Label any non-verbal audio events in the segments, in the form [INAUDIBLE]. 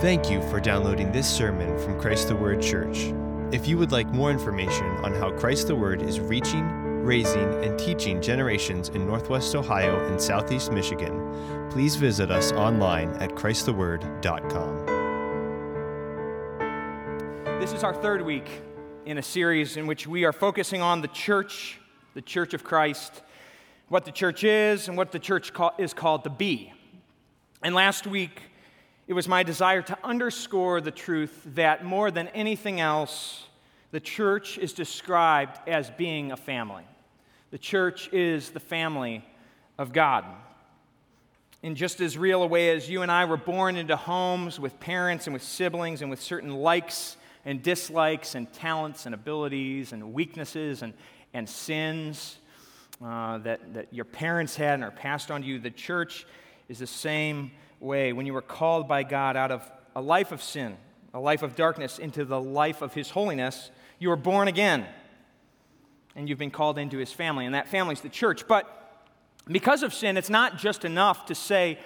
Thank you for downloading this sermon from Christ the Word Church. If you would like more information on how Christ the Word is reaching, raising, and teaching generations in Northwest Ohio and Southeast Michigan, please visit us online at ChristTheWord.com. This is our third week in a series in which we are focusing on the church, the church of Christ, what the church is, and what the church is called to be. And last week, it was my desire to underscore the truth that more than anything else, the church is described as being a family. The church is the family of God. In just as real a way as you and I were born into homes with parents and with siblings and with certain likes and dislikes and talents and abilities and weaknesses and, and sins uh, that, that your parents had and are passed on to you, the church is the same way when you were called by God out of a life of sin, a life of darkness, into the life of His holiness, you were born again. And you've been called into His family, and that family is the church. But because of sin, it's not just enough to say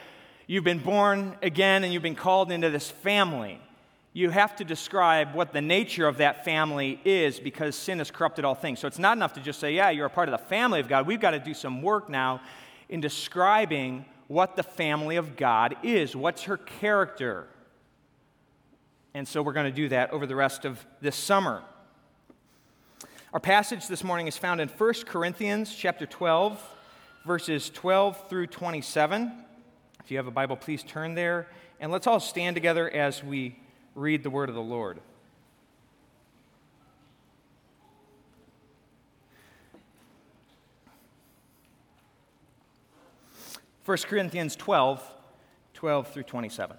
you've been born again and you've been called into this family. You have to describe what the nature of that family is because sin has corrupted all things. So it's not enough to just say, yeah, you're a part of the family of God. We've got to do some work now in describing what the family of God is. What's her character? And so we're going to do that over the rest of this summer. Our passage this morning is found in 1 Corinthians chapter 12, verses 12 through 27. If you have a Bible, please turn there. And let's all stand together as we read the word of the Lord. 1 Corinthians 12, 12 through 27.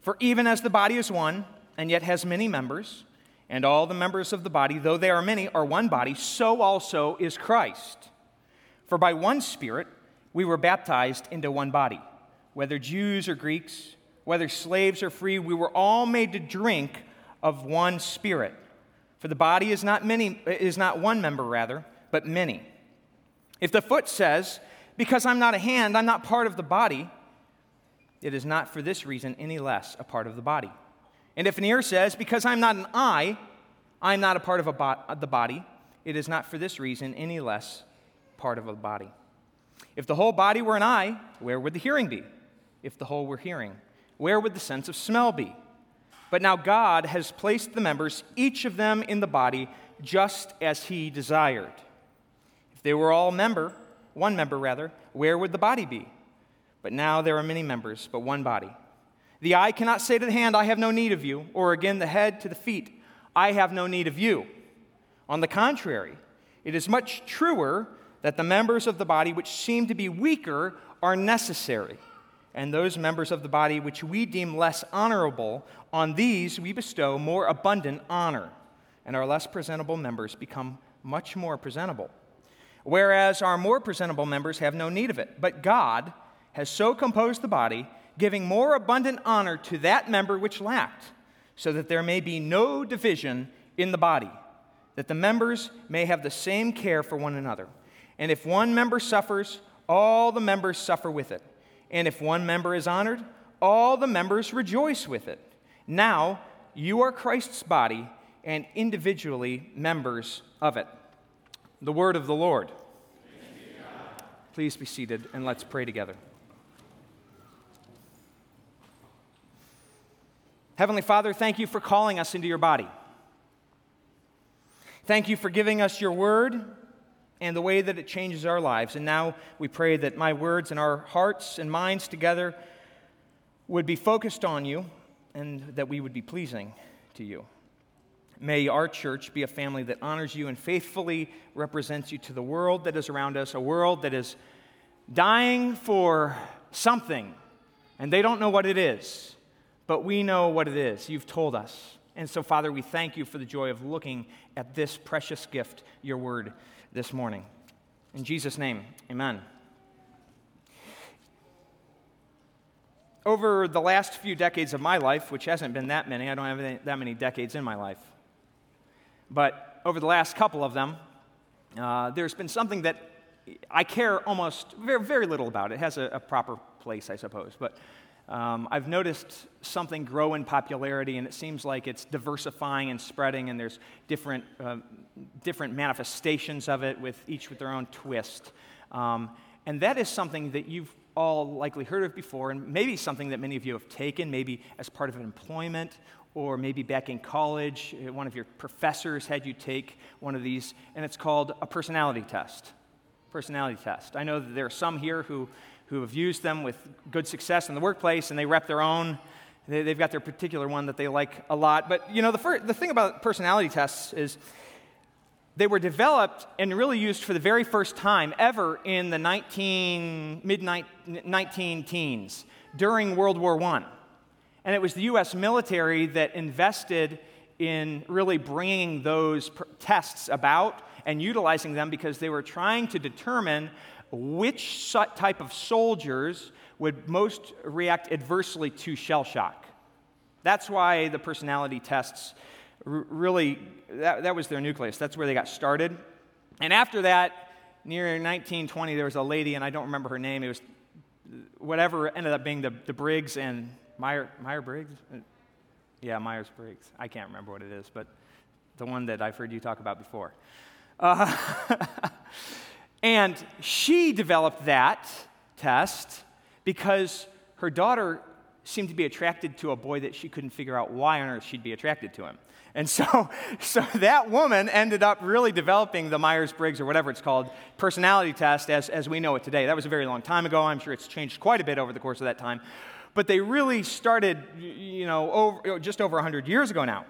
For even as the body is one, and yet has many members, and all the members of the body, though they are many, are one body, so also is Christ. For by one Spirit we were baptized into one body, whether Jews or Greeks, whether slaves or free, we were all made to drink of one Spirit. For the body is not many is not one member rather, but many. If the foot says, Because I'm not a hand, I'm not part of the body, it is not for this reason any less a part of the body. And if an ear says, Because I'm not an eye, I'm not a part of, a bo- the body, it is not for this reason any less part of a body. If the whole body were an eye, where would the hearing be? If the whole were hearing, where would the sense of smell be? But now God has placed the members, each of them in the body, just as He desired they were all member, one member rather, where would the body be? But now there are many members, but one body. The eye cannot say to the hand, I have no need of you, or again the head to the feet, I have no need of you. On the contrary, it is much truer that the members of the body which seem to be weaker are necessary, and those members of the body which we deem less honorable, on these we bestow more abundant honor, and our less presentable members become much more presentable whereas our more presentable members have no need of it. But God has so composed the body, giving more abundant honor to that member which lacked, so that there may be no division in the body, that the members may have the same care for one another. And if one member suffers, all the members suffer with it. And if one member is honored, all the members rejoice with it. Now, you are Christ's body and individually members of it. The word of the Lord. Please be seated and let's pray together. Heavenly Father, thank you for calling us into your body. Thank you for giving us your word and the way that it changes our lives. And now we pray that my words and our hearts and minds together would be focused on you and that we would be pleasing to you. May our church be a family that honors you and faithfully represents you to the world that is around us, a world that is dying for something, and they don't know what it is, but we know what it is. You've told us. And so, Father, we thank you for the joy of looking at this precious gift, your word, this morning. In Jesus' name, amen. Over the last few decades of my life, which hasn't been that many, I don't have that many decades in my life, but over the last couple of them, uh, there's been something that I care almost very, very little about it. Has a, a proper place, I suppose. But um, I've noticed something grow in popularity, and it seems like it's diversifying and spreading, and there's different, uh, different manifestations of it, with each with their own twist. Um, and that is something that you've all likely heard of before, and maybe something that many of you have taken, maybe as part of an employment, or maybe back in college, uh, one of your professors had you take one of these, and it's called a personality test. Personality test. I know that there are some here who who have used them with good success in the workplace and they rep their own. They, have got their particular one that they like a lot. But you know, the, first, the thing about personality tests is they were developed and really used for the very first time ever in the 19, mid 19 teens during World War I. And it was the US military that invested in really bringing those tests about and utilizing them because they were trying to determine which type of soldiers would most react adversely to shell shock. That's why the personality tests really, that, that was their nucleus. That's where they got started. And after that, near 1920, there was a lady, and I don't remember her name. It was whatever ended up being the, the Briggs and Meyer, Meyer Briggs? Yeah, Myers Briggs. I can't remember what it is, but the one that I've heard you talk about before. Uh, [LAUGHS] And she developed that test because her daughter seemed to be attracted to a boy that she couldn't figure out why on earth she'd be attracted to him. And so, [LAUGHS] so that woman ended up really developing the Myers Briggs or whatever it's called personality test as, as we know it today. That was a very long time ago. I'm sure it's changed quite a bit over the course of that time. But they really started, you know, over, just over 100 years ago now.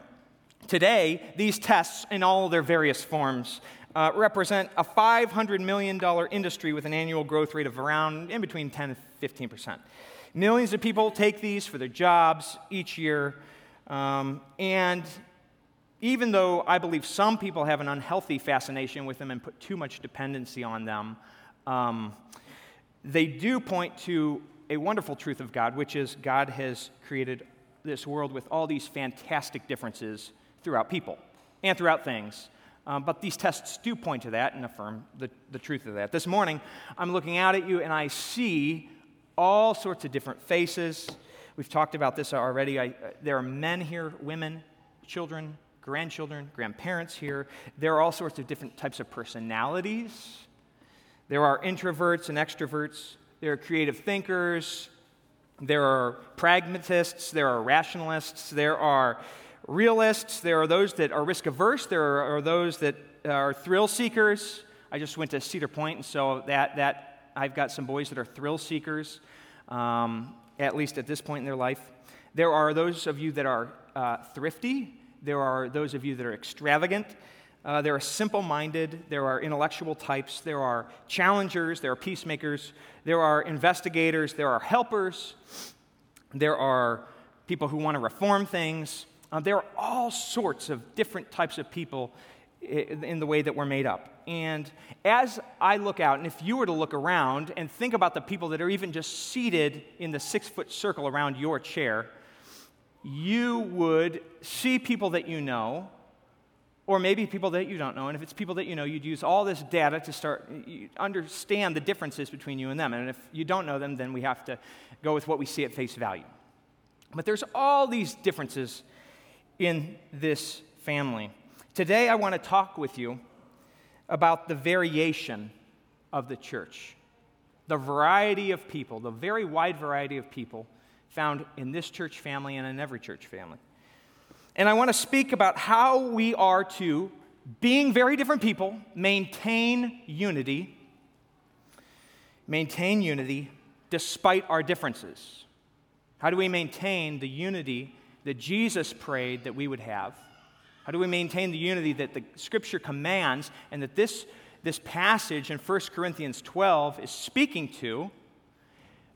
Today, these tests in all their various forms uh, represent a $500 million industry with an annual growth rate of around in between 10 and 15 percent. Millions of people take these for their jobs each year. Um, and even though I believe some people have an unhealthy fascination with them and put too much dependency on them, um, they do point to a wonderful truth of God, which is God has created this world with all these fantastic differences throughout people and throughout things. Um, but these tests do point to that and affirm the, the truth of that. This morning, I'm looking out at you and I see all sorts of different faces. We've talked about this already. I, there are men here, women, children, grandchildren, grandparents here. There are all sorts of different types of personalities. There are introverts and extroverts. There are creative thinkers. There are pragmatists. There are rationalists. There are realists, there are those that are risk averse, there are those that are thrill seekers. I just went to Cedar Point, and so that, that I've got some boys that are thrill seekers, um, at least at this point in their life. There are those of you that are uh, thrifty, there are those of you that are extravagant. Uh, there are simple minded, there are intellectual types, there are challengers, there are peacemakers, there are investigators, there are helpers, there are people who want to reform things, uh, there are all sorts of different types of people in the way that we're made up. And as I look out, and if you were to look around and think about the people that are even just seated in the six foot circle around your chair, you would see people that you know, or maybe people that you don't know. And if it's people that you know, you'd use all this data to start understand the differences between you and them. And if you don't know them, then we have to go with what we see at face value. But there's all these differences in this family. Today, I want to talk with you about the variation of the church, the variety of people, the very wide variety of people found in this church family and in every church family. And I want to speak about how we are to, being very different people, maintain unity, maintain unity despite our differences. How do we maintain the unity that Jesus prayed that we would have? How do we maintain the unity that the scripture commands and that this, this passage in 1 Corinthians 12 is speaking to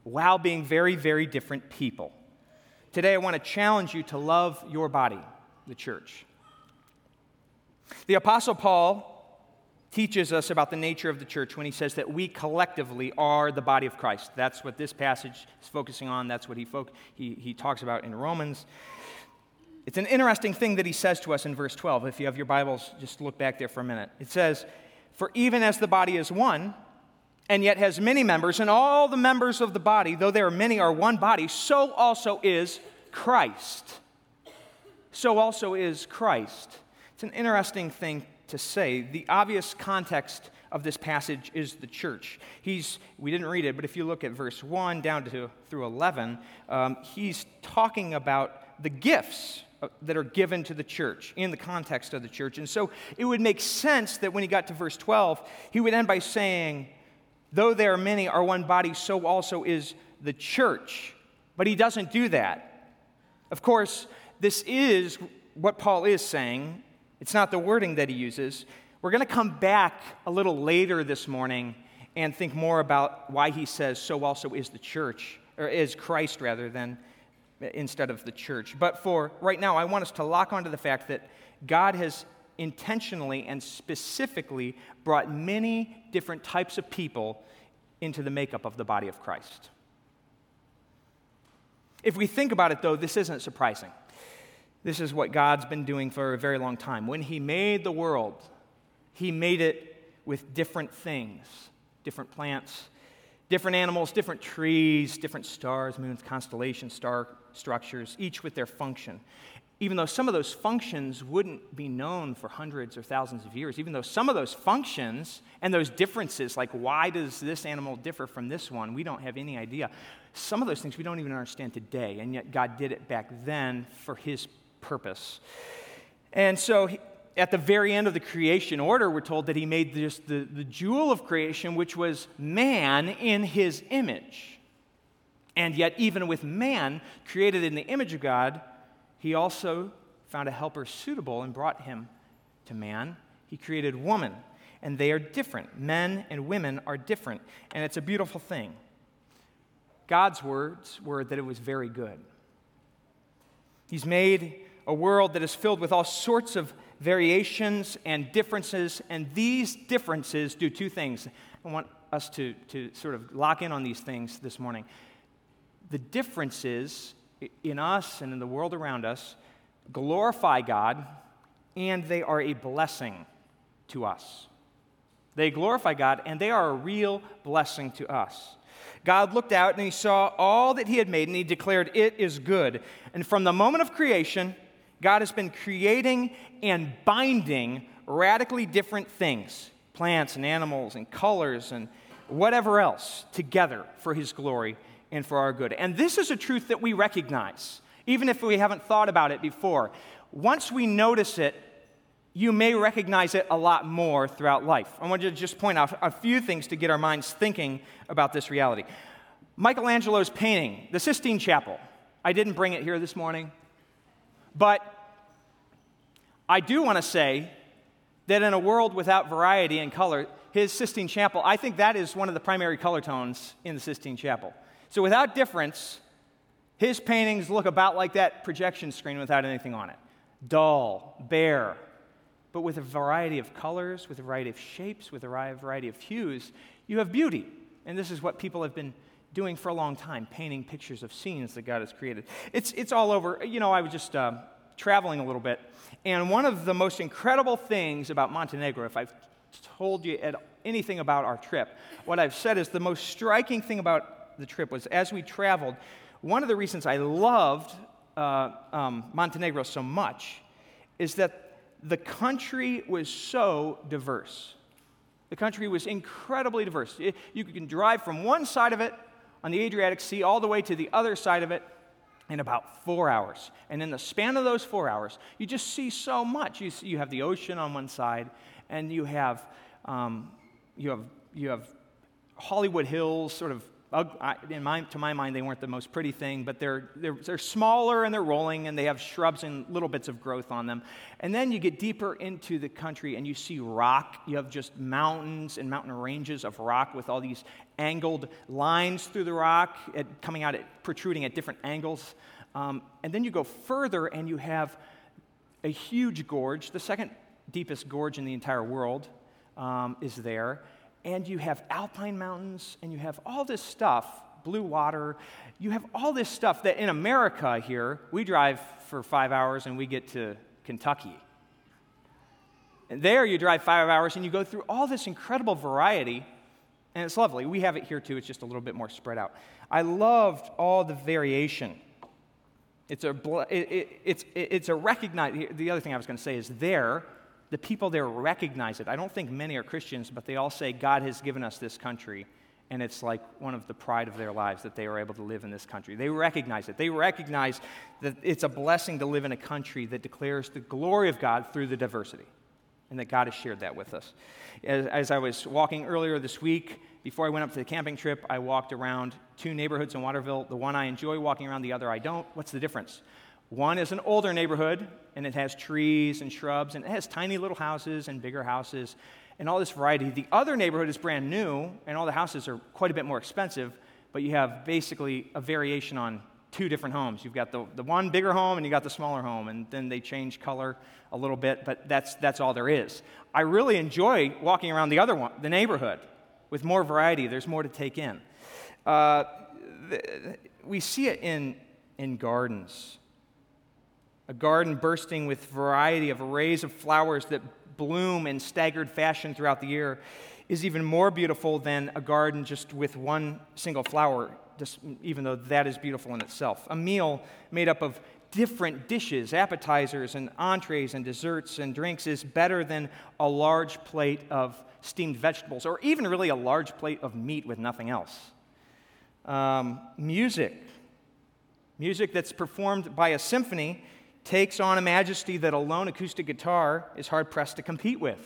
while being very, very different people? Today, I want to challenge you to love your body, the church. The Apostle Paul teaches us about the nature of the church when he says that we collectively are the body of Christ. That's what this passage is focusing on. That's what he, fo- he, he talks about in Romans. It's an interesting thing that he says to us in verse 12. If you have your Bibles, just look back there for a minute. It says, For even as the body is one, and yet has many members, and all the members of the body, though there are many, are one body, so also is Christ. So also is Christ. It's an interesting thing to say. The obvious context of this passage is the church. He's, we didn't read it, but if you look at verse 1 down to through 11, um, he's talking about the gifts uh, that are given to the church in the context of the church. And so it would make sense that when he got to verse 12, he would end by saying, Though there are many are one body, so also is the church. But he doesn't do that. Of course, this is what Paul is saying. It's not the wording that he uses. We're going to come back a little later this morning and think more about why he says, so also is the church, or is Christ rather than instead of the church. But for right now, I want us to lock onto the fact that God has intentionally and specifically brought many different types of people into the makeup of the body of Christ. If we think about it, though, this isn't surprising. This is what God's been doing for a very long time. When He made the world, He made it with different things different plants, different animals, different trees, different stars, moons, constellations, star structures, each with their function even though some of those functions wouldn't be known for hundreds or thousands of years, even though some of those functions and those differences, like why does this animal differ from this one, we don't have any idea. Some of those things we don't even understand today, and yet God did it back then for His purpose. And so, at the very end of the creation order, we're told that He made this, the, the jewel of creation, which was man in His image. And yet, even with man created in the image of God, he also found a helper suitable and brought him to man. He created woman, and they are different. Men and women are different, and it's a beautiful thing. God's words were that it was very good. He's made a world that is filled with all sorts of variations and differences, and these differences do two things. I want us to, to sort of lock in on these things this morning. The differences in us and in the world around us glorify God and they are a blessing to us. They glorify God and they are a real blessing to us. God looked out and he saw all that he had made and he declared, It is good. And from the moment of creation, God has been creating and binding radically different things plants and animals and colors and whatever else together for his glory and for our good. And this is a truth that we recognize, even if we haven't thought about it before. Once we notice it, you may recognize it a lot more throughout life. I want to just point out a few things to get our minds thinking about this reality. Michelangelo's painting, the Sistine Chapel. I didn't bring it here this morning, but I do want to say that in a world without variety and color, his Sistine Chapel, I think that is one of the primary color tones in the Sistine Chapel. So, without difference, his paintings look about like that projection screen without anything on it dull, bare, but with a variety of colors, with a variety of shapes, with a variety of hues, you have beauty. And this is what people have been doing for a long time, painting pictures of scenes that God has created. It's, it's all over. You know, I was just uh, traveling a little bit, and one of the most incredible things about Montenegro, if I've told you anything about our trip, what I've said is the most striking thing about the trip was as we traveled, one of the reasons I loved uh, um, Montenegro so much is that the country was so diverse. The country was incredibly diverse. You can drive from one side of it on the Adriatic Sea all the way to the other side of it in about four hours. And in the span of those four hours, you just see so much. You, see, you have the ocean on one side, and you have, um, you have, you have Hollywood Hills sort of in my, to my mind, they weren't the most pretty thing, but they're, they're, they're smaller and they're rolling and they have shrubs and little bits of growth on them. And then you get deeper into the country and you see rock. You have just mountains and mountain ranges of rock with all these angled lines through the rock at, coming out, at, protruding at different angles. Um, and then you go further and you have a huge gorge, the second deepest gorge in the entire world um, is there and you have alpine mountains, and you have all this stuff, blue water. You have all this stuff that in America here, we drive for five hours and we get to Kentucky. And there you drive five hours and you go through all this incredible variety. And it's lovely. We have it here too, it's just a little bit more spread out. I loved all the variation. It's a, it, it, it's, it, it's a recognize. The other thing I was going to say is there, the people there recognize it. I don't think many are Christians, but they all say, God has given us this country. And it's like one of the pride of their lives that they are able to live in this country. They recognize it. They recognize that it's a blessing to live in a country that declares the glory of God through the diversity and that God has shared that with us. As, as, I was walking earlier this week, before I went up to the camping trip, I walked around two neighborhoods in Waterville. The one I enjoy walking around, the other I don't. What's the difference? One is an older neighborhood, and it has trees and shrubs, and it has tiny little houses and bigger houses, and all this variety. The other neighborhood is brand new, and all the houses are quite a bit more expensive, but you have basically a variation on two different homes. You've got the, the one bigger home and you got the smaller home, and then they change color a little bit, but that's, that's all there is. I really enjoy walking around the other one, the neighborhood, with more variety. There's more to take in. Uh, the, we see it in, in gardens. A garden bursting with variety of arrays of flowers that bloom in staggered fashion throughout the year is even more beautiful than a garden just with one single flower just, even though that is beautiful in itself. A meal made up of different dishes, appetizers and entrees and desserts and drinks is better than a large plate of steamed vegetables or even really a large plate of meat with nothing else. Um, music, music that's performed by a symphony, takes on a majesty that a lone acoustic guitar is hard pressed to compete with.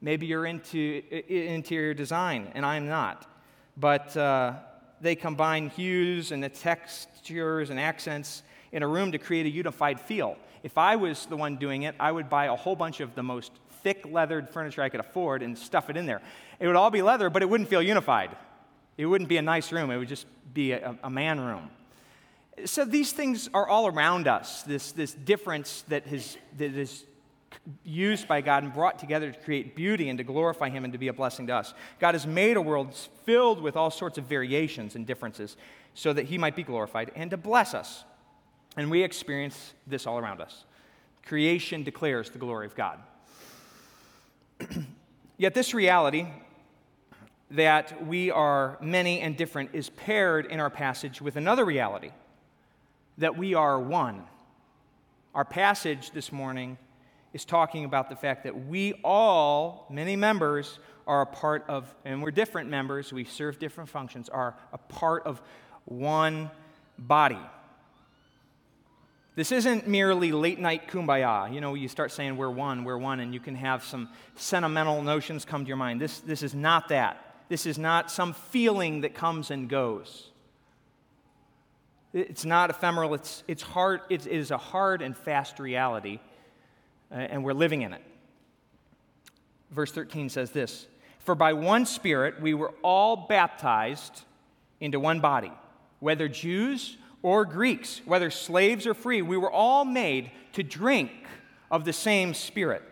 Maybe you're into interior design, and I'm not. But uh, they combine hues and the textures and accents in a room to create a unified feel. If I was the one doing it, I would buy a whole bunch of the most thick leathered furniture I could afford and stuff it in there. It would all be leather, but it wouldn't feel unified. It wouldn't be a nice room, it would just be a, a man room. So these things are all around us, this, this difference that, has, that is used by God and brought together to create beauty and to glorify Him and to be a blessing to us. God has made a world filled with all sorts of variations and differences so that He might be glorified and to bless us. And we experience this all around us. Creation declares the glory of God. [CLEARS THROAT] Yet, this reality that we are many and different is paired in our passage with another reality that we are one. Our passage this morning is talking about the fact that we all, many members, are a part of, and we're different members, we serve different functions, are a part of one body. This isn't merely late night kumbaya. You know, you start saying we're one, we're one, and you can have some sentimental notions come to your mind. This, this is not that. This is not some feeling that comes and goes. It's not ephemeral, it's, it's hard, it is a hard and fast reality uh, and we're living in it. Verse 13 says this For by one Spirit we were all baptized into one body, whether Jews or Greeks, whether slaves or free, we were all made to drink of the same Spirit.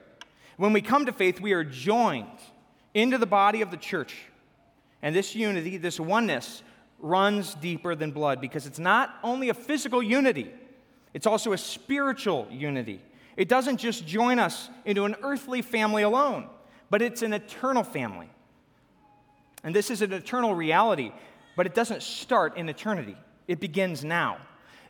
When we come to faith, we are joined into the body of the church. And this unity, this oneness, runs deeper than blood because it's not only a physical unity, it's also a spiritual unity. It doesn't just join us into an earthly family alone, but it's an eternal family. And this is an eternal reality, but it doesn't start in eternity, it begins now.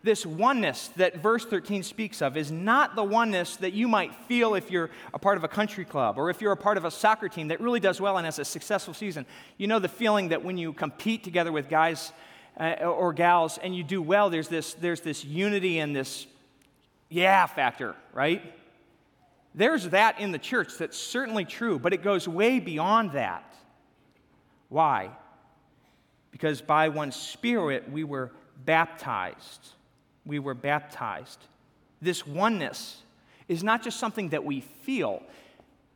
This oneness that verse 13 speaks of is not the oneness that you might feel if you're a part of a country club or if you're a part of a soccer team that really does well and has a successful season. You know the feeling that when you compete together with guys uh, or gals and you do well, there's this, there's this unity and this yeah factor, right? There's that in the church that's certainly true, but it goes way beyond that. Why? Because by one Spirit we were baptized. We were baptized. This oneness is not just something that we feel,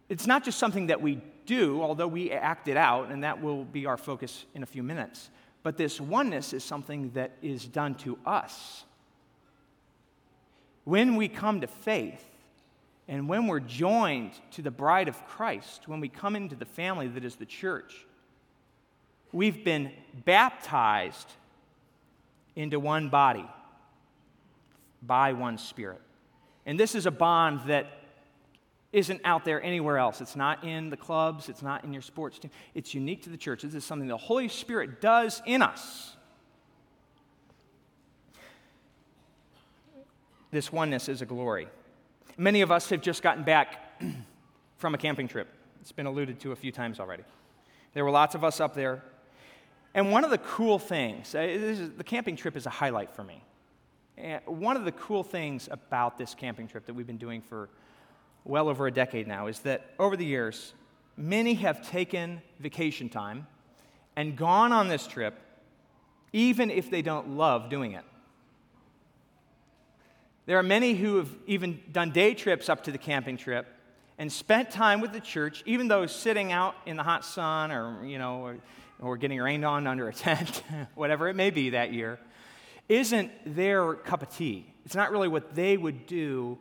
it's not just something that we do, although we act it out, and that will be our focus in a few minutes. But this oneness is something that is done to us. When we come to faith, and when we're joined to the bride of Christ, when we come into the family that is the church, we've been baptized into one body by one spirit. And this is a bond that isn't out there anywhere else. It's not in the clubs, it's not in your sports team. It's unique to the church. This is something the Holy Spirit does in us. This oneness is a glory. Many of us have just gotten back [CLEARS THROAT] from a camping trip. It's been alluded to a few times already. There were lots of us up there. And one of the cool things, uh, is, the camping trip is a highlight for me. And one of the cool things about this camping trip that we've been doing for well over a decade now is that over the years, many have taken vacation time and gone on this trip even if they don't love doing it. There are many who have even done day trips up to the camping trip and spent time with the church, even though sitting out in the hot sun or, you know, or, or getting rained on under a tent, [LAUGHS] whatever it may be that year, isn't their cup of tea. It's not really what they would do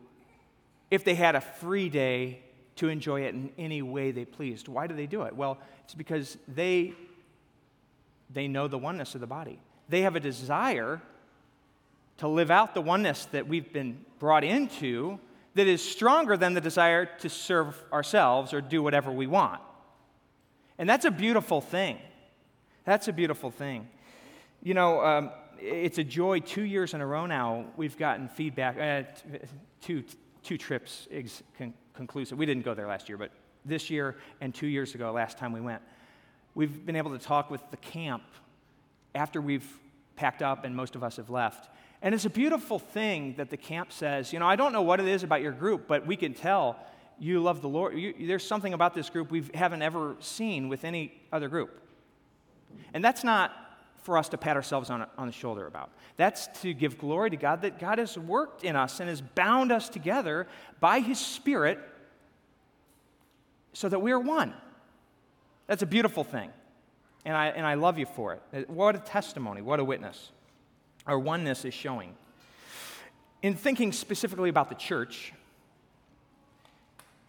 if they had a free day to enjoy it in any way they pleased. Why do they do it? Well, it's because they, they know the oneness of the body. They have a desire to live out the oneness that we've been brought into that is stronger than the desire to serve ourselves or do whatever we want. And that's a beautiful thing. That's a beautiful thing. You know, um, it's a joy. Two years in a row now, we've gotten feedback. Uh, two, two trips ex- con- conclusive. We didn't go there last year, but this year and two years ago, last time we went, we've been able to talk with the camp after we've packed up and most of us have left. And it's a beautiful thing that the camp says, you know, I don't know what it is about your group, but we can tell you love the Lord. You, there's something about this group we haven't ever seen with any other group. And that's not for us to pat ourselves on, on the shoulder about. That's to give glory to God that God has worked in us and has bound us together by His Spirit so that we are one. That's a beautiful thing. And I, and I love you for it. What a testimony, what a witness our oneness is showing. In thinking specifically about the church,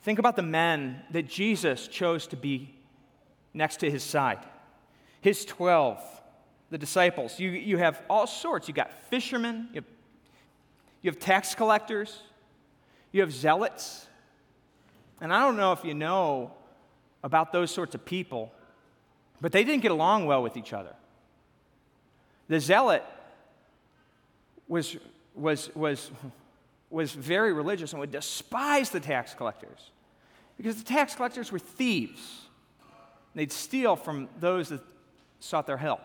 think about the men that Jesus chose to be next to his side. His 12, the disciples. You, you have all sorts. You got fishermen, you have, you have tax collectors, you have zealots. And I don't know if you know about those sorts of people, but they didn't get along well with each other. The zealot was, was, was, was very religious and would despise the tax collectors because the tax collectors were thieves. They'd steal from those that sought their help.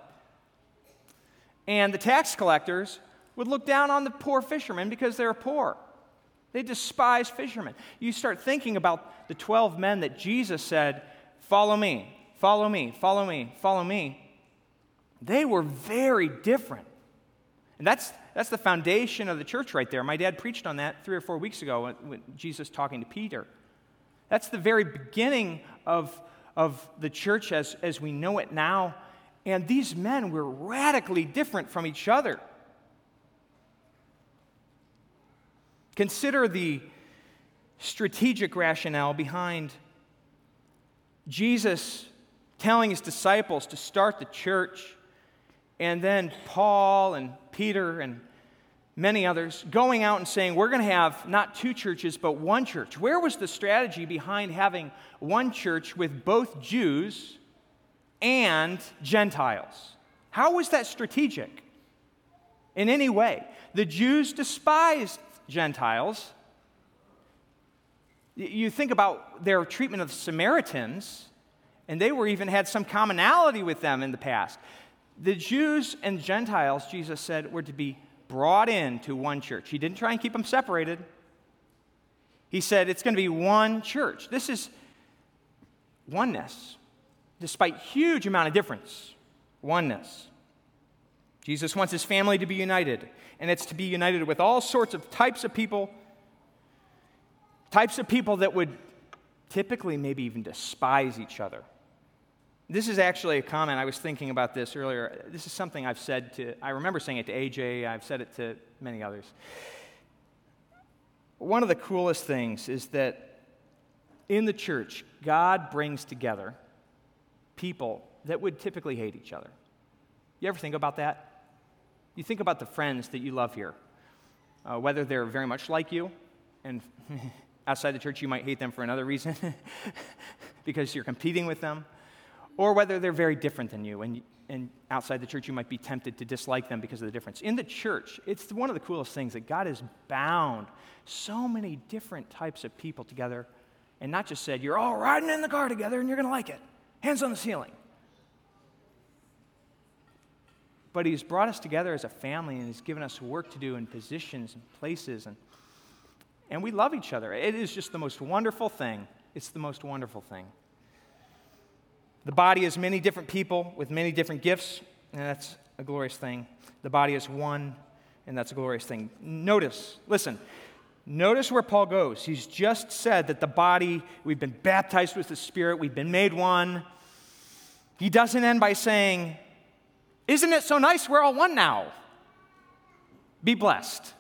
And the tax collectors would look down on the poor fishermen because they were poor. They despised fishermen. You start thinking about the 12 men that Jesus said, Follow me, follow me, follow me, follow me. They were very different. And that's, that's the foundation of the church right there. My dad preached on that three or four weeks ago when Jesus talking to Peter. That's the very beginning of, of the church as, as we know it now. And these men were radically different from each other. Consider the strategic rationale behind Jesus telling his disciples to start the church and then Paul and Peter and many others going out and saying, We're going to have not two churches, but one church. Where was the strategy behind having one church with both Jews and Gentiles? How was that strategic in any way? The Jews despised Gentiles. You think about their treatment of Samaritans, and they were even had some commonality with them in the past. The Jews and Gentiles, Jesus said, were to be brought into one church. He didn't try and keep them separated. He said it's going to be one church. This is oneness, despite huge amount of difference. Oneness. Jesus wants his family to be united, and it's to be united with all sorts of types of people, types of people that would typically maybe even despise each other. This is actually a comment. I was thinking about this earlier. This is something I've said to, I remember saying it to AJ, I've said it to many others. One of the coolest things is that in the church, God brings together people that would typically hate each other. You ever think about that? You think about the friends that you love here, uh, whether they're very much like you and [LAUGHS] Outside the church, you might hate them for another reason [LAUGHS] because you're competing with them, or whether they're very different than you. And, and outside the church, you might be tempted to dislike them because of the difference. In the church, it's one of the coolest things that God has bound so many different types of people together and not just said, you're all riding in the car together and you're going to like it. Hands on the ceiling. But He's brought us together as a family and He's given us work to do in positions and places. And, and we love each other. It is just the most wonderful thing. It's the most wonderful thing. The body is many different people with many different gifts, and that's a glorious thing. The body is one, and that's a glorious thing. Notice, listen, notice where Paul goes. He's just said that the body, we've been baptized with the Spirit, we've been made one. He doesn't end by saying, Isn't it so nice we're all one now? Be blessed.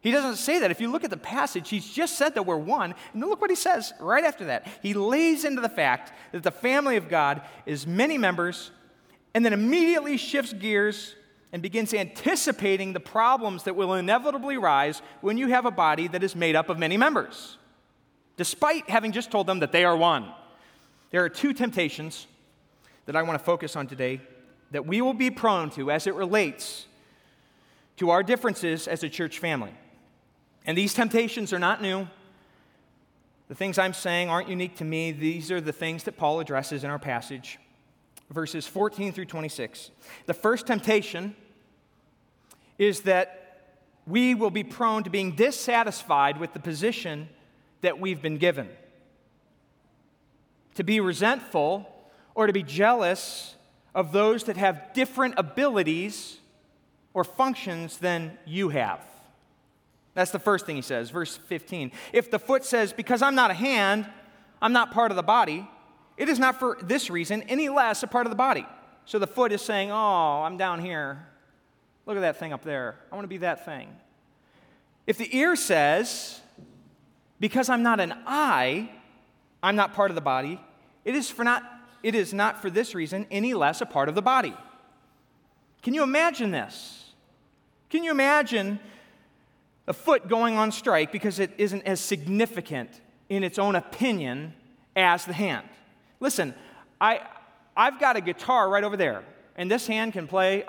He doesn't say that. If you look at the passage, he's just said that we're one. And look what he says right after that. He lays into the fact that the family of God is many members, and then immediately shifts gears and begins anticipating the problems that will inevitably rise when you have a body that is made up of many members, despite having just told them that they are one. There are two temptations that I want to focus on today that we will be prone to as it relates to our differences as a church family. And these temptations are not new. The things I'm saying aren't unique to me. These are the things that Paul addresses in our passage, verses 14 through 26. The first temptation is that we will be prone to being dissatisfied with the position that we've been given, to be resentful or to be jealous of those that have different abilities or functions than you have. That's the first thing he says, verse 15. If the foot says, Because I'm not a hand, I'm not part of the body, it is not for this reason any less a part of the body. So the foot is saying, Oh, I'm down here. Look at that thing up there. I want to be that thing. If the ear says, Because I'm not an eye, I'm not part of the body, it is, for not, it is not for this reason any less a part of the body. Can you imagine this? Can you imagine a foot going on strike because it isn't as significant in its own opinion as the hand. Listen, I, I've got a guitar right over there, and this hand can play,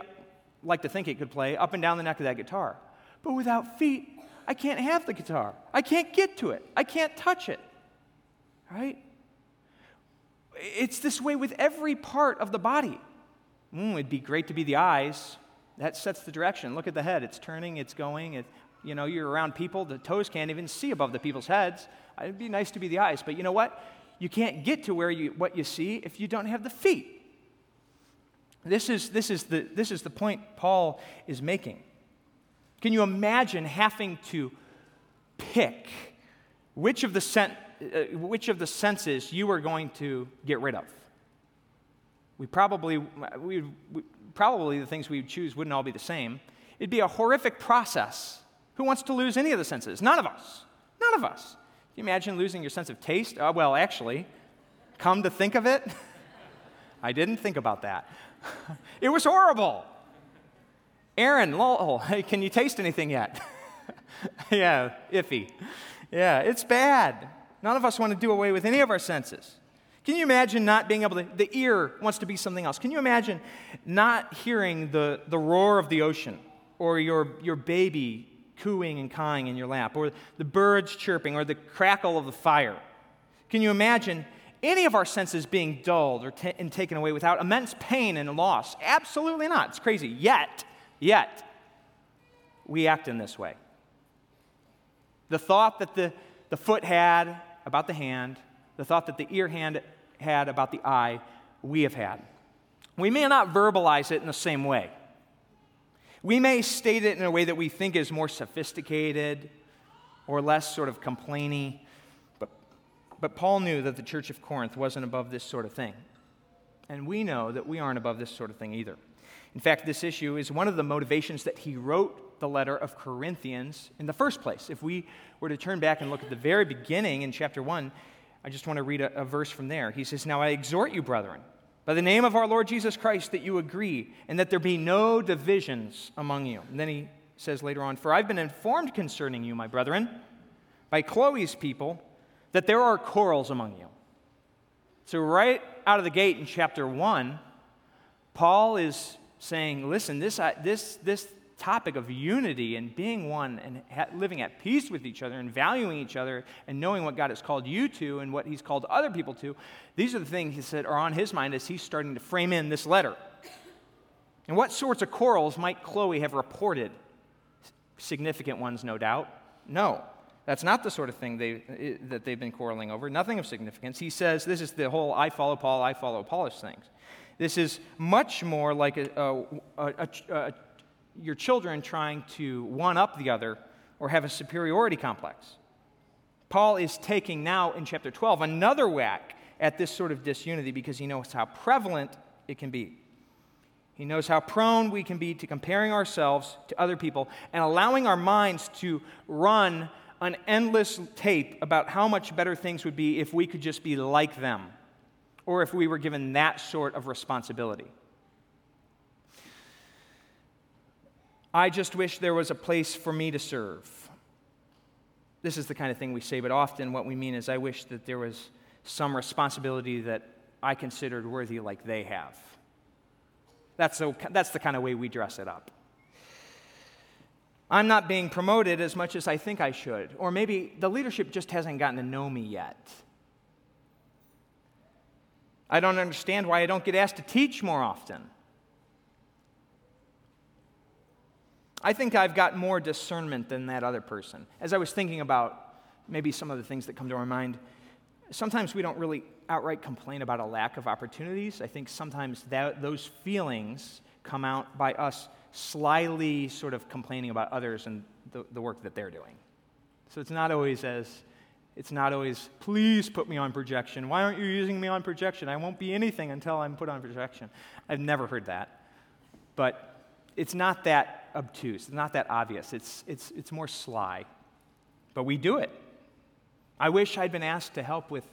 like to think it could play, up and down the neck of that guitar. But without feet, I can't have the guitar. I can't get to it. I can't touch it. Right? It's this way with every part of the body. Mm, it'd be great to be the eyes. That sets the direction. Look at the head. It's turning, it's going. It, you know, you're around people, the toes can't even see above the people's heads. It'd be nice to be the eyes, but you know what? You can't get to where you, what you see if you don't have the feet. This is, this, is the, this is the point Paul is making. Can you imagine having to pick which of the, sen- uh, which of the senses you are going to get rid of? We probably, we, we, probably the things we would choose wouldn't all be the same. It'd be a horrific process who wants to lose any of the senses? None of us. None of us. Can you imagine losing your sense of taste? Uh, well, actually, come to think of it, [LAUGHS] I didn't think about that. [LAUGHS] it was horrible. Aaron, Lowell, hey, [LAUGHS] can you taste anything yet? yeah, iffy. Yeah, it's bad. None of us want to do away with any of our senses. Can you imagine not being able to? The ear wants to be something else. Can you imagine not hearing the, the roar of the ocean or your, your baby cooing and cawing in your lap, or the birds chirping, or the crackle of the fire. Can you imagine any of our senses being dulled or t- and taken away without immense pain and loss? Absolutely not. It's crazy. Yet, yet, we act in this way. The thought that the, the foot had about the hand, the thought that the ear hand had about the eye, we have had. We may not verbalize it in the same way. We may state it in a way that we think is more sophisticated or less sort of complainy, but, but Paul knew that the church of Corinth wasn't above this sort of thing. And we know that we aren't above this sort of thing either. In fact, this issue is one of the motivations that he wrote the letter of Corinthians in the first place. If we were to turn back and look at the very beginning in chapter 1, I just want to read a, a verse from there. He says, Now I exhort you, brethren by the name of our Lord Jesus Christ, that you agree, and that there be no divisions among you. And then he says later on, For I've been informed concerning you, my brethren, by Chloe's people that there are quarrels among you. So, right out of the gate in chapter 1, Paul is saying, listen, this, this, this topic of unity and being one and ha- living at peace with each other and valuing each other and knowing what God has called you to and what He's called other people to, these are the things he said are on his mind as he's starting to frame in this letter. And what sorts of quarrels might Chloe have reported? Significant ones, no doubt. No, that's not the sort of thing they, that they've been quarreling over. Nothing of significance. He says this is the whole I follow Paul, I follow Apollos things. This is much more like a, a, a, a your children trying to one up the other or have a superiority complex. Paul is taking now in chapter 12 another whack at this sort of disunity because he knows how prevalent it can be. He knows how prone we can be to comparing ourselves to other people and allowing our minds to run an endless tape about how much better things would be if we could just be like them or if we were given that sort of responsibility. I just wish there was a place for me to serve. This is the kind of thing we say, but often what we mean is, I wish that there was some responsibility that I considered worthy like they have. That's the, that's the kind of way we dress it up. I'm not being promoted as much as I think I should, or maybe the leadership just hasn't gotten to know me yet. I don't understand why I don't get asked to teach more often. I think I've got more discernment than that other person. As I was thinking about maybe some of the things that come to our mind, sometimes we don't really outright complain about a lack of opportunities. I think sometimes that, those feelings come out by us slyly sort of complaining about others and the, the work that they're doing. So it's not always as, it's not always, please put me on projection. Why aren't you using me on projection? I won't be anything until I'm put on projection. I've never heard that. But it's not that obtuse, not that obvious, it's, it's, it's more sly. But we do it. I wish I'd been asked to help with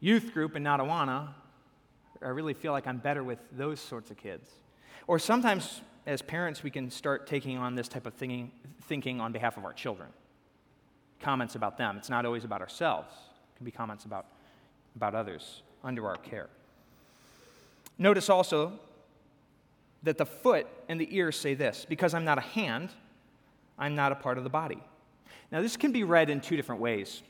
youth group in Natawana. I really feel like I'm better with those sorts of kids. Or sometimes, as parents, we can start taking on this type of thinking, thinking on behalf of our children. Comments about them. It's not always about ourselves, it can be comments about, about others under our care. Notice also that the foot and the ear say this because I'm not a hand, I'm not a part of the body. Now, this can be read in two different ways.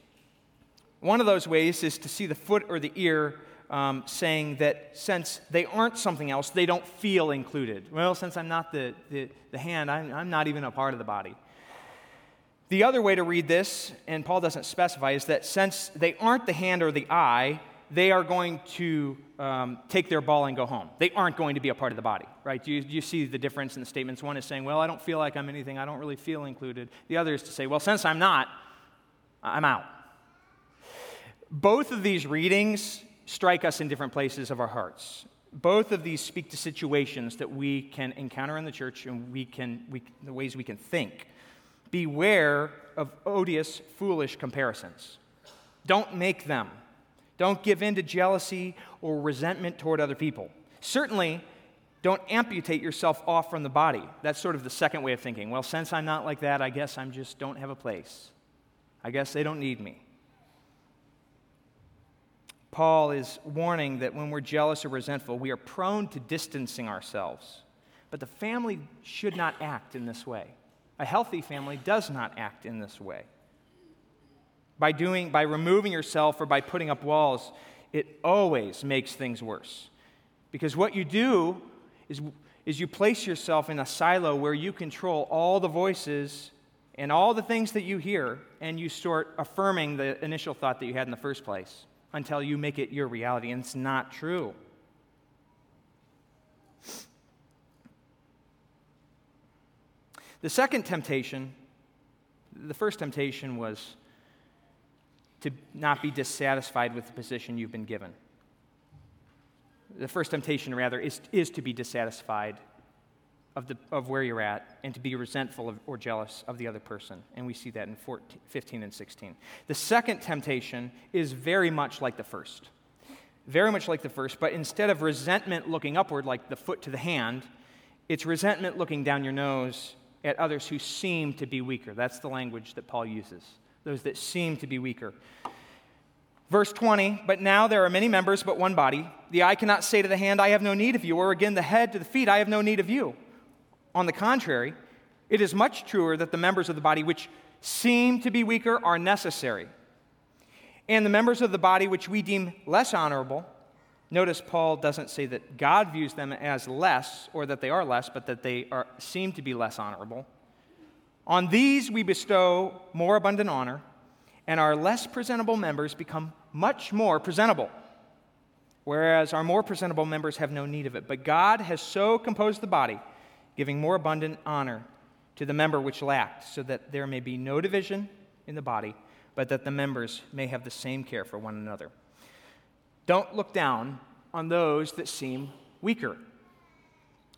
One of those ways is to see the foot or the ear um, saying that since they aren't something else, they don't feel included. Well, since I'm not the, the, the hand, I'm, I'm not even a part of the body. The other way to read this, and Paul doesn't specify, is that since they aren't the hand or the eye, they are going to um, take their ball and go home. They aren't going to be a part of the body, right? Do you, you see the difference in the statements? One is saying, well, I don't feel like I'm anything, I don't really feel included. The other is to say, well, since I'm not, I'm out. Both of these readings strike us in different places of our hearts. Both of these speak to situations that we can encounter in the church and we can, we, the ways we can think. Beware of odious, foolish comparisons. Don't make them. Don't give in to jealousy or resentment toward other people. Certainly, don't amputate yourself off from the body. That's sort of the second way of thinking. Well, since I'm not like that, I guess I'm just don't have a place. I guess they don't need me. Paul is warning that when we're jealous or resentful, we are prone to distancing ourselves. But the family should not act in this way. A healthy family does not act in this way by doing by removing yourself or by putting up walls it always makes things worse. Because what you do is, is you place yourself in a silo where you control all the voices and all the things that you hear and you start affirming the initial thought that you had in the first place until you make it your reality and it's not true. The second temptation the first temptation was to not be dissatisfied with the position you've been given. The first temptation, rather, is, is to be dissatisfied of, the, of where you're at and to be resentful of, or jealous of the other person. And we see that in 14, 15 and 16. The second temptation is very much like the first. Very much like the first, but instead of resentment looking upward like the foot to the hand, it's resentment looking down your nose at others who seem to be weaker. That's the language that Paul uses those that seem to be weaker. Verse 20, but now there are many members, but one body. The eye cannot say to the hand, I have no need of you, or again the head to the feet, I have no need of you. On the contrary, it is much truer that the members of the body which seem to be weaker are necessary. And the members of the body which we deem less honorable, notice Paul doesn't say that God views them as less or that they are less, but that they are, seem to be less honorable. On these we bestow more abundant honor, and our less presentable members become much more presentable, whereas our more presentable members have no need of it. But God has so composed the body, giving more abundant honor to the member which lacked, so that there may be no division in the body, but that the members may have the same care for one another. Don't look down on those that seem weaker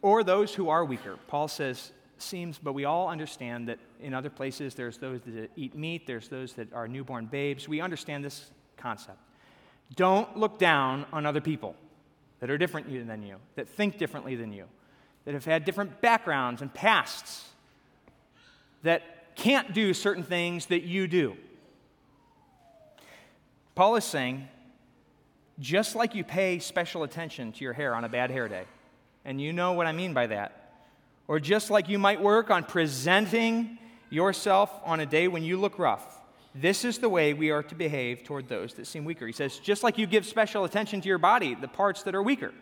or those who are weaker. Paul says, seems, but we all understand that in other places there's those that eat meat, there's those that are newborn babes. We understand this concept. Don't look down on other people that are different than you, that think differently than you, that have had different backgrounds and pasts, that can't do certain things that you do. Paul is saying, just like you pay special attention to your hair on a bad hair day, and you know what I mean by that, or just like you might work on presenting yourself on a day when you look rough, this is the way we are to behave toward those that seem weaker. He says, just like you give special attention to your body, the parts that are weaker,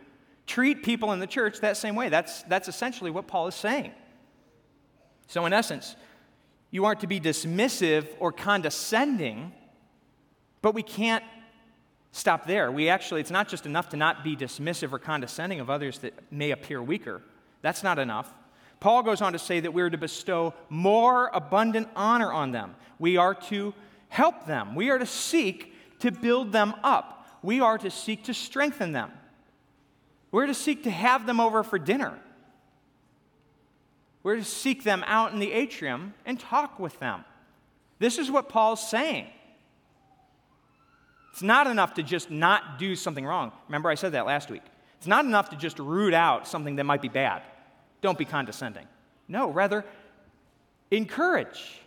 treat people in the church that same way. That's, that's essentially what Paul is saying. So, in essence, you aren't to be dismissive or condescending, but we can't stop there. We actually, it's not just enough to not be dismissive or condescending of others that may appear weaker. That's not enough. Paul goes on to say that we're to bestow more abundant honor on them. We are to help them. We are to seek to build them up. We are to seek to strengthen them. We're to seek to have them over for dinner. We're to seek them out in the atrium and talk with them. This is what Paul's saying. It's not enough to just not do something wrong. Remember, I said that last week. It's not enough to just root out something that might be bad. Don't be condescending. No, rather, encourage.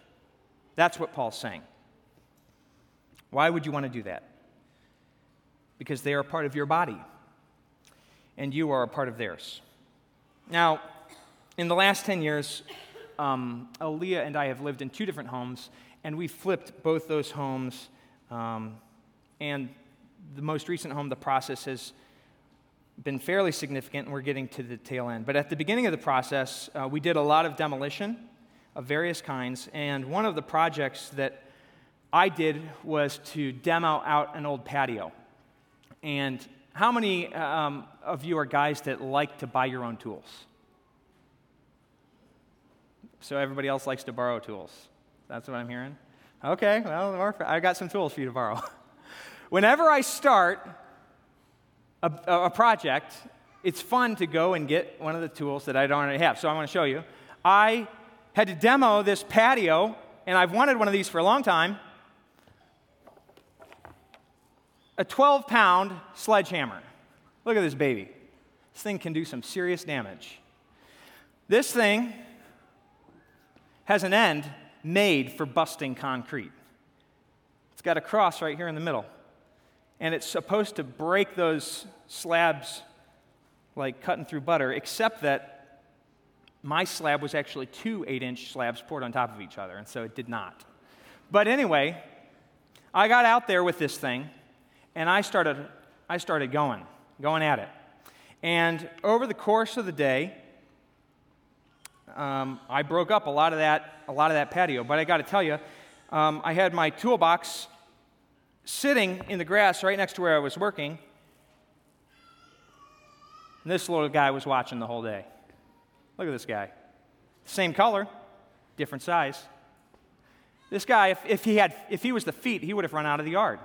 That's what Paul's saying. Why would you want to do that? Because they are part of your body, and you are a part of theirs. Now, in the last 10 years, um, Aaliyah and I have lived in two different homes, and we flipped both those homes. Um, and the most recent home, the process has been fairly significant, and we're getting to the tail end. But at the beginning of the process, uh, we did a lot of demolition of various kinds, and one of the projects that I did was to demo out an old patio. And how many um, of you are guys that like to buy your own tools? So everybody else likes to borrow tools. That's what I'm hearing? Okay, well, I got some tools for you to borrow. [LAUGHS] Whenever I start a, a project, it's fun to go and get one of the tools that I don't already have. So I want to show you. I had to demo this patio, and I've wanted one of these for a long time. A 12 pound sledgehammer. Look at this baby. This thing can do some serious damage. This thing has an end made for busting concrete. It's got a cross right here in the middle and it's supposed to break those slabs like cutting through butter, except that my slab was actually two eight inch slabs poured on top of each other, and so it did not. But anyway, I got out there with this thing, and I started, I started going, going at it. And over the course of the day, um, I broke up a lot of that, a lot of that patio. But I got to tell you, um, I had my toolbox sitting in the grass right next to where I was working. And this little guy was watching the whole day. Look at this guy. Same color, different size. This guy, if, if, he, had, if he was the feet, he would have run out of the yard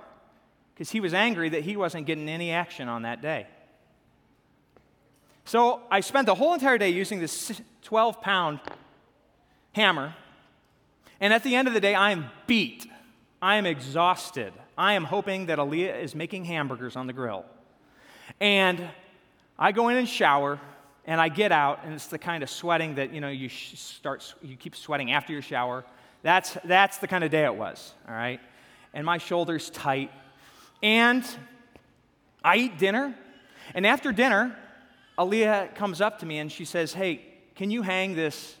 because he was angry that he wasn't getting any action on that day. So I spent the whole entire day using this 12 pound hammer. And at the end of the day, I am beat. I am exhausted. I am hoping that Aaliyah is making hamburgers on the grill. And I go in and shower, and I get out, and it's the kind of sweating that, you know, you start, you keep sweating after your shower. That's, that's the kind of day it was, all right? And my shoulder's tight. And I eat dinner. And after dinner, Aaliyah comes up to me and she says, Hey, can you hang this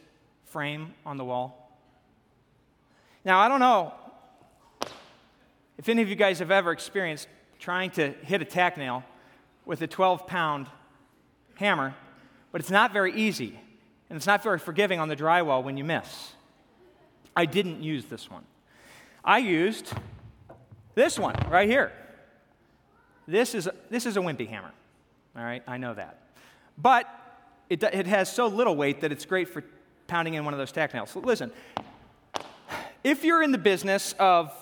frame on the wall? Now, I don't know if any of you guys have ever experienced trying to hit a tack nail with a 12 pound hammer, but it's not very easy. And it's not very forgiving on the drywall when you miss. I didn't use this one. I used this one right here. This is, a, this is a wimpy hammer. All right, I know that. But it, it has so little weight that it's great for pounding in one of those tack nails. So listen, if you're in the business of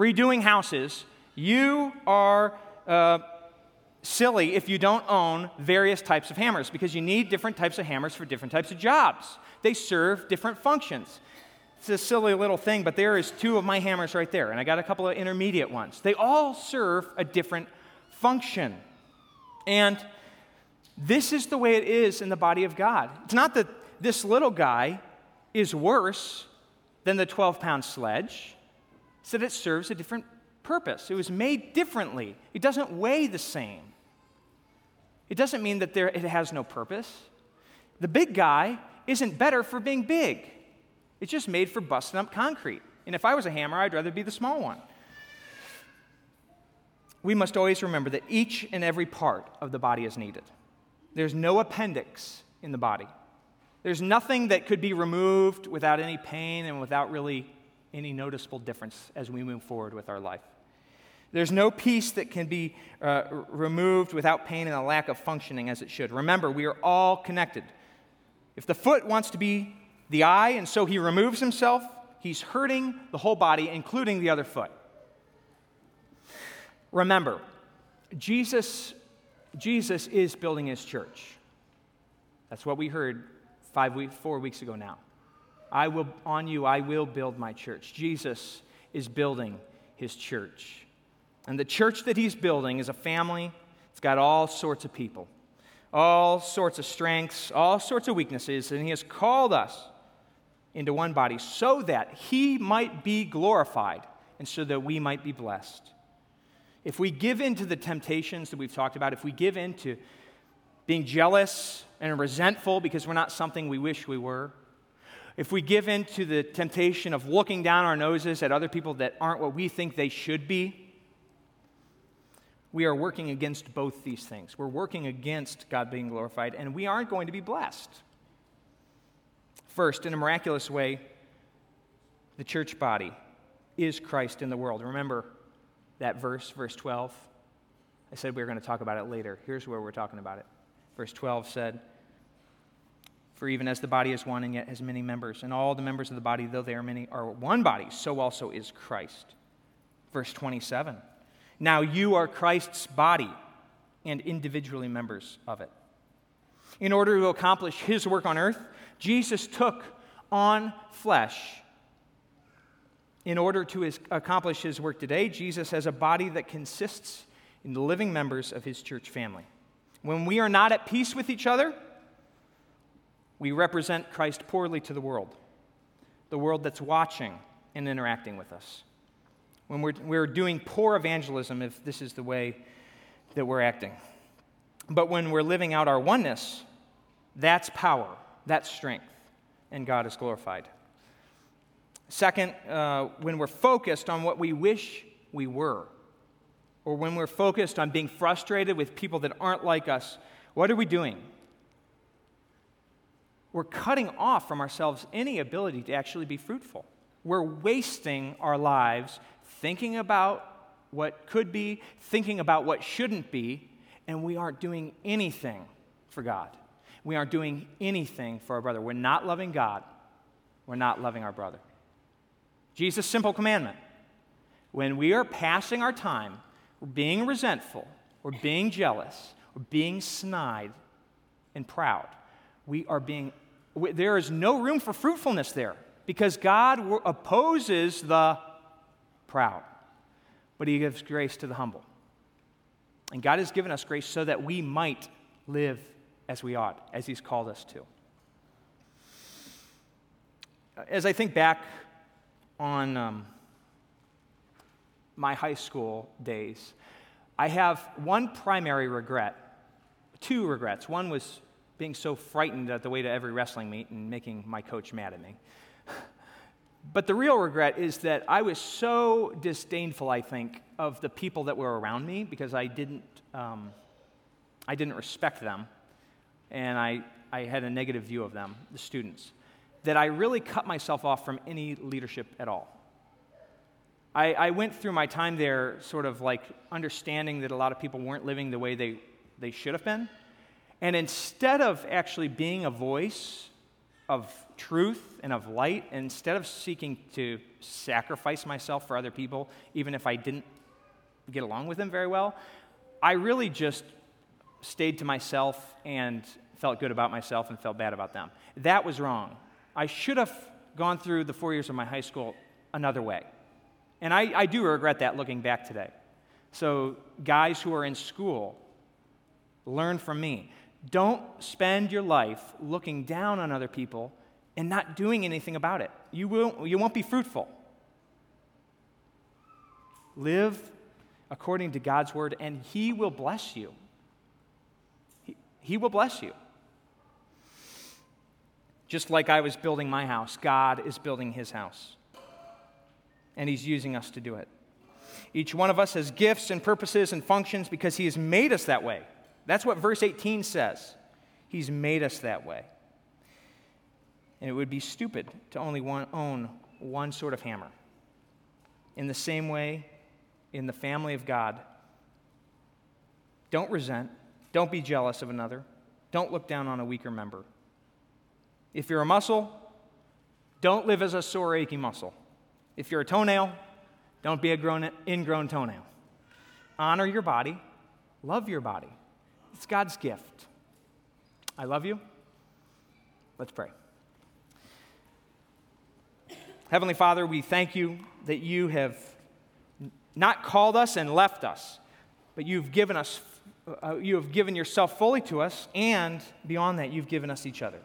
redoing houses, you are uh, silly if you don't own various types of hammers because you need different types of hammers for different types of jobs. They serve different functions. It's a silly little thing, but there is two of my hammers right there, and I got a couple of intermediate ones. They all serve a different function. And this is the way it is in the body of God. It's not that this little guy is worse than the 12 pound sledge, it's that it serves a different purpose. It was made differently, it doesn't weigh the same. It doesn't mean that there, it has no purpose. The big guy isn't better for being big, it's just made for busting up concrete. And if I was a hammer, I'd rather be the small one. We must always remember that each and every part of the body is needed. There's no appendix in the body. There's nothing that could be removed without any pain and without really any noticeable difference as we move forward with our life. There's no piece that can be uh, removed without pain and a lack of functioning as it should. Remember, we are all connected. If the foot wants to be the eye and so he removes himself, he's hurting the whole body, including the other foot. Remember, Jesus, Jesus is building his church. That's what we heard five weeks, four weeks ago now. I will, on you, I will build my church. Jesus is building his church. And the church that he's building is a family. It's got all sorts of people, all sorts of strengths, all sorts of weaknesses, and he has called us into one body so that he might be glorified and so that we might be blessed. If we give in to the temptations that we've talked about, if we give in to being jealous and resentful because we're not something we wish we were, if we give in to the temptation of looking down our noses at other people that aren't what we think they should be, we are working against both these things. We're working against God being glorified, and we aren't going to be blessed. First, in a miraculous way, the church body is Christ in the world. Remember that verse, verse 12? I said we were going to talk about it later. Here's where we're talking about it. Verse 12 said, For even as the body is one and yet has many members, and all the members of the body, though they are many, are one body, so also is Christ. Verse 27 now you are Christ's body and individually members of it. In order to accomplish his work on earth, Jesus took on flesh. In order to his, accomplish his work today, Jesus has a body that consists in the living members of his church family. When we are not at peace with each other, we represent Christ poorly to the world, the world that's watching and interacting with us when we're, we're doing poor evangelism if this is the way that we're acting. But when we're living out our oneness, that's power, that's strength, and God is glorified. Second, uh, when we're focused on what we wish we were, or when we're focused on being frustrated with people that aren't like us, what are we doing? We're cutting off from ourselves any ability to actually be fruitful. We're wasting our lives thinking about what could be, thinking about what shouldn't be, and we aren't doing anything for God. We aren't doing anything for our brother. We're not loving God. We're not loving our brother. Jesus' simple commandment when we are passing our time we're being resentful or being jealous or being snide and proud, we are being, there is no room for fruitfulness there because God opposes the proud, but He gives grace to the humble. And God has given us grace so that we might live as we ought, as He's called us to. As I think back on um, my high school days, I have one primary regret, two regrets. One was being so frightened at the way to every wrestling meet and making my coach mad at me. [LAUGHS] But the real regret is that I was so disdainful, I think, of the people that were around me because I didn't, um, I didn't respect them and I, I had a negative view of them, the students, that I really cut myself off from any leadership at all. I, I went through my time there sort of like understanding that a lot of people weren't living the way they, they should have been. And instead of actually being a voice of truth and of light, instead of seeking to sacrifice myself for other people, even if I didn't get along with them very well, I really just stayed to myself and felt good about myself and felt bad about them. That was wrong. I should have gone through the four years of my high school another way. And I, I do regret that looking back today. So, guys who are in school, learn from me. Don't spend your life looking down on other people and not doing anything about it. You won't, you won't be fruitful. Live according to God's word, and He will bless you. He, he will bless you. Just like I was building my house, God is building His house. And He's using us to do it. Each one of us has gifts and purposes and functions because He has made us that way. That's what verse 18 says. He's made us that way. And it would be stupid to only own one sort of hammer. In the same way, in the family of God, don't resent, don't be jealous of another, don't look down on a weaker member. If you're a muscle, don't live as a sore, achy muscle. If you're a toenail, don't be a grown, ingrown toenail. Honor your body, love your body. It's God's gift. I love you. Let's pray. Heavenly Father, we thank you that you have not called us and left us, but you've given us, uh, you have given yourself fully to us, and beyond that, you've given us each other.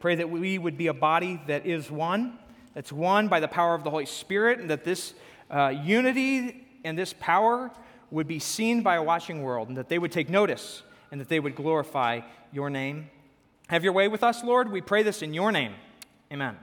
Pray that we would be a body that is one, that's one by the power of the Holy Spirit, and that this uh, unity and this power would be seen by a watching world, and that they would take notice, and that they would glorify your name. Have your way with us, Lord. We pray this in your name. Amen.